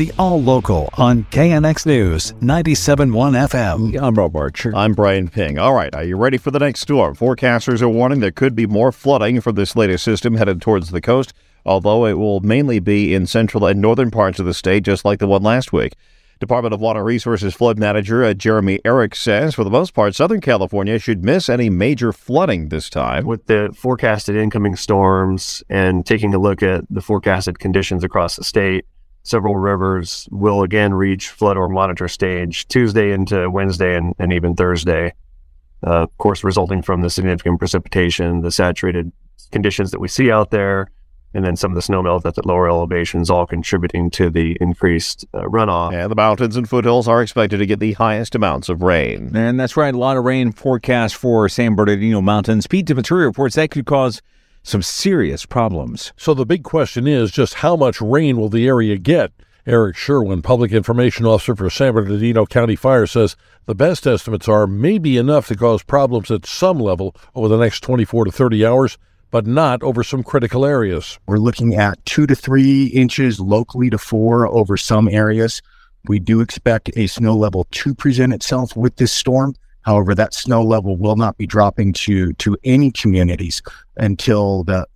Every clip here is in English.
The All Local on KNX News 97.1 FM. I'm Rob Archer. I'm Brian Ping. All right, are you ready for the next storm? Forecasters are warning there could be more flooding from this latest system headed towards the coast, although it will mainly be in central and northern parts of the state, just like the one last week. Department of Water Resources flood manager uh, Jeremy Arrich says, for the most part, Southern California should miss any major flooding this time. With the forecasted incoming storms and taking a look at the forecasted conditions across the state, several rivers will again reach flood or monitor stage Tuesday into Wednesday and, and even Thursday. Uh, of course, resulting from the significant precipitation, the saturated conditions that we see out there, and then some of the snowmelt at the lower elevations, all contributing to the increased uh, runoff. And the mountains and foothills are expected to get the highest amounts of rain. And that's right, a lot of rain forecast for San Bernardino Mountains. Pete Demetriou reports that could cause some serious problems. So the big question is just how much rain will the area get? Eric Sherwin, Public Information Officer for San Bernardino County Fire, says the best estimates are maybe enough to cause problems at some level over the next 24 to 30 hours, but not over some critical areas. We're looking at two to three inches locally to four over some areas. We do expect a snow level to present itself with this storm. However, that snow level will not be dropping to to any communities until the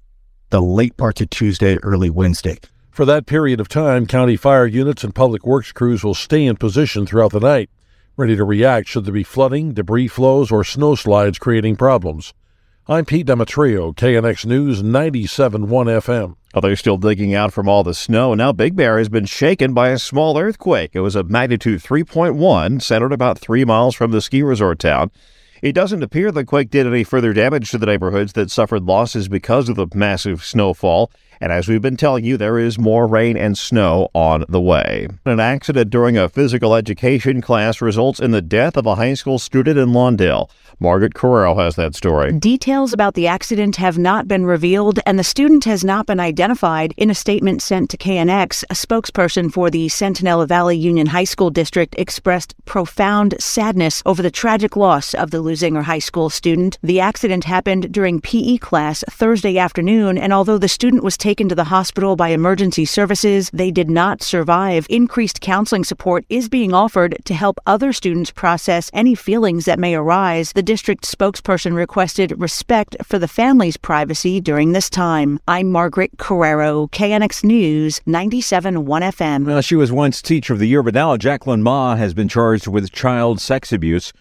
the late parts of Tuesday, early Wednesday. For that period of time, county fire units and public works crews will stay in position throughout the night, ready to react should there be flooding, debris flows, or snow slides creating problems. I'm Pete Demetriou, KNX News 97.1 FM. They're still digging out from all the snow. Now, Big Bear has been shaken by a small earthquake. It was a magnitude 3.1, centered about three miles from the ski resort town. It doesn't appear the quake did any further damage to the neighborhoods that suffered losses because of the massive snowfall. And as we've been telling you, there is more rain and snow on the way. An accident during a physical education class results in the death of a high school student in Lawndale. Margaret Carrero has that story. Details about the accident have not been revealed, and the student has not been identified. In a statement sent to KNX, a spokesperson for the Centinela Valley Union High School District expressed profound sadness over the tragic loss of the Leuzinger High School student. The accident happened during PE class Thursday afternoon, and although the student was taken to the hospital by emergency services, they did not survive. Increased counseling support is being offered to help other students process any feelings that may arise. The district spokesperson requested respect for the family's privacy during this time. I'm Margaret Carrero, KNX News, 97.1 FM. Well, she was once Teacher of the Year, but now Jacqueline Ma has been charged with child sex abuse.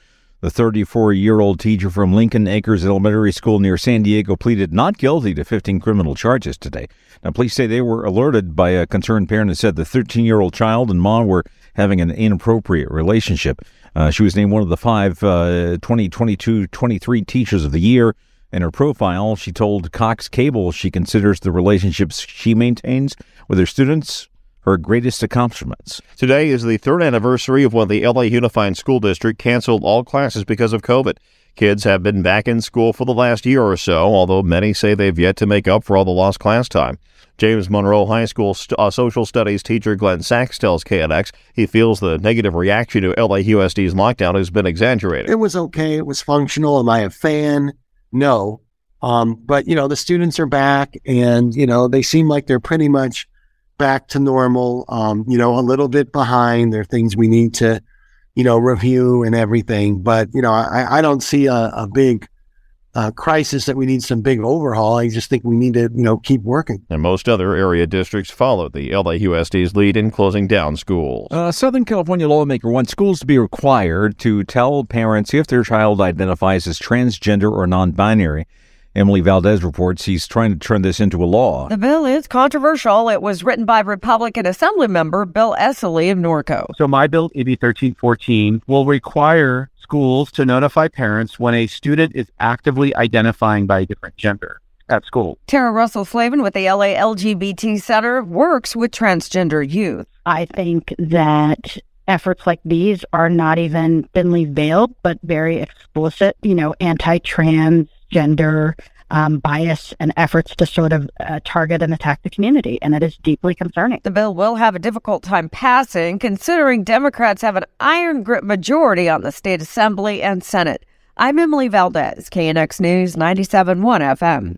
The 34 year old teacher from Lincoln Acres Elementary School near San Diego pleaded not guilty to 15 criminal charges today. Now, police say they were alerted by a concerned parent who said the 13 year old child and mom were having an inappropriate relationship. Uh, she was named one of the five uh, 2022 23 Teachers of the Year. In her profile, she told Cox Cable she considers the relationships she maintains with her students her greatest accomplishments. Today is the third anniversary of when the LA Unified School District canceled all classes because of COVID. Kids have been back in school for the last year or so, although many say they've yet to make up for all the lost class time. James Monroe High School st- uh, social studies teacher Glenn Sacks tells KNX he feels the negative reaction to LAUSD's lockdown has been exaggerated. It was okay. It was functional. Am I a fan? No. Um, but, you know, the students are back and, you know, they seem like they're pretty much back to normal. Um, you know, a little bit behind. There are things we need to, you know, review and everything. But you know, I, I don't see a, a big uh, crisis that we need some big overhaul. I just think we need to, you know, keep working. And most other area districts follow the LAUSD's lead in closing down schools. A Southern California lawmaker wants schools to be required to tell parents if their child identifies as transgender or non-binary. Emily Valdez reports he's trying to turn this into a law. The bill is controversial. It was written by Republican Assembly member Bill Essayli of Norco. So my bill, AB 1314, will require schools to notify parents when a student is actively identifying by a different gender. at school. Terra Russell Slavin with the LA LGBT Center works with transgender youth. I think that efforts like these are not even thinly veiled, but very explicit, you know, anti transgender um, bias and efforts to sort of uh, target and attack the community. And it is deeply concerning. The bill will have a difficult time passing, considering Democrats have an iron grip majority on the state assembly and Senate. I'm Emily Valdez, KNX News 97.1 FM.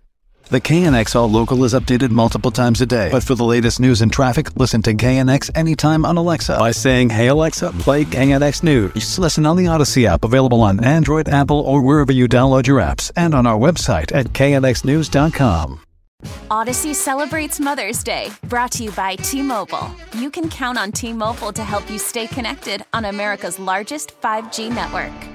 The KNX All Local is updated multiple times a day. But for the latest news and traffic, listen to KNX anytime on Alexa by saying, Hey Alexa, play KNX News. Listen on the Audacy app, available on Android, Apple, or wherever you download your apps, and on our website at knxnews.com. Audacy celebrates Mother's Day, brought to you by T Mobile. You can count on T Mobile to help you stay connected on America's largest 5G network.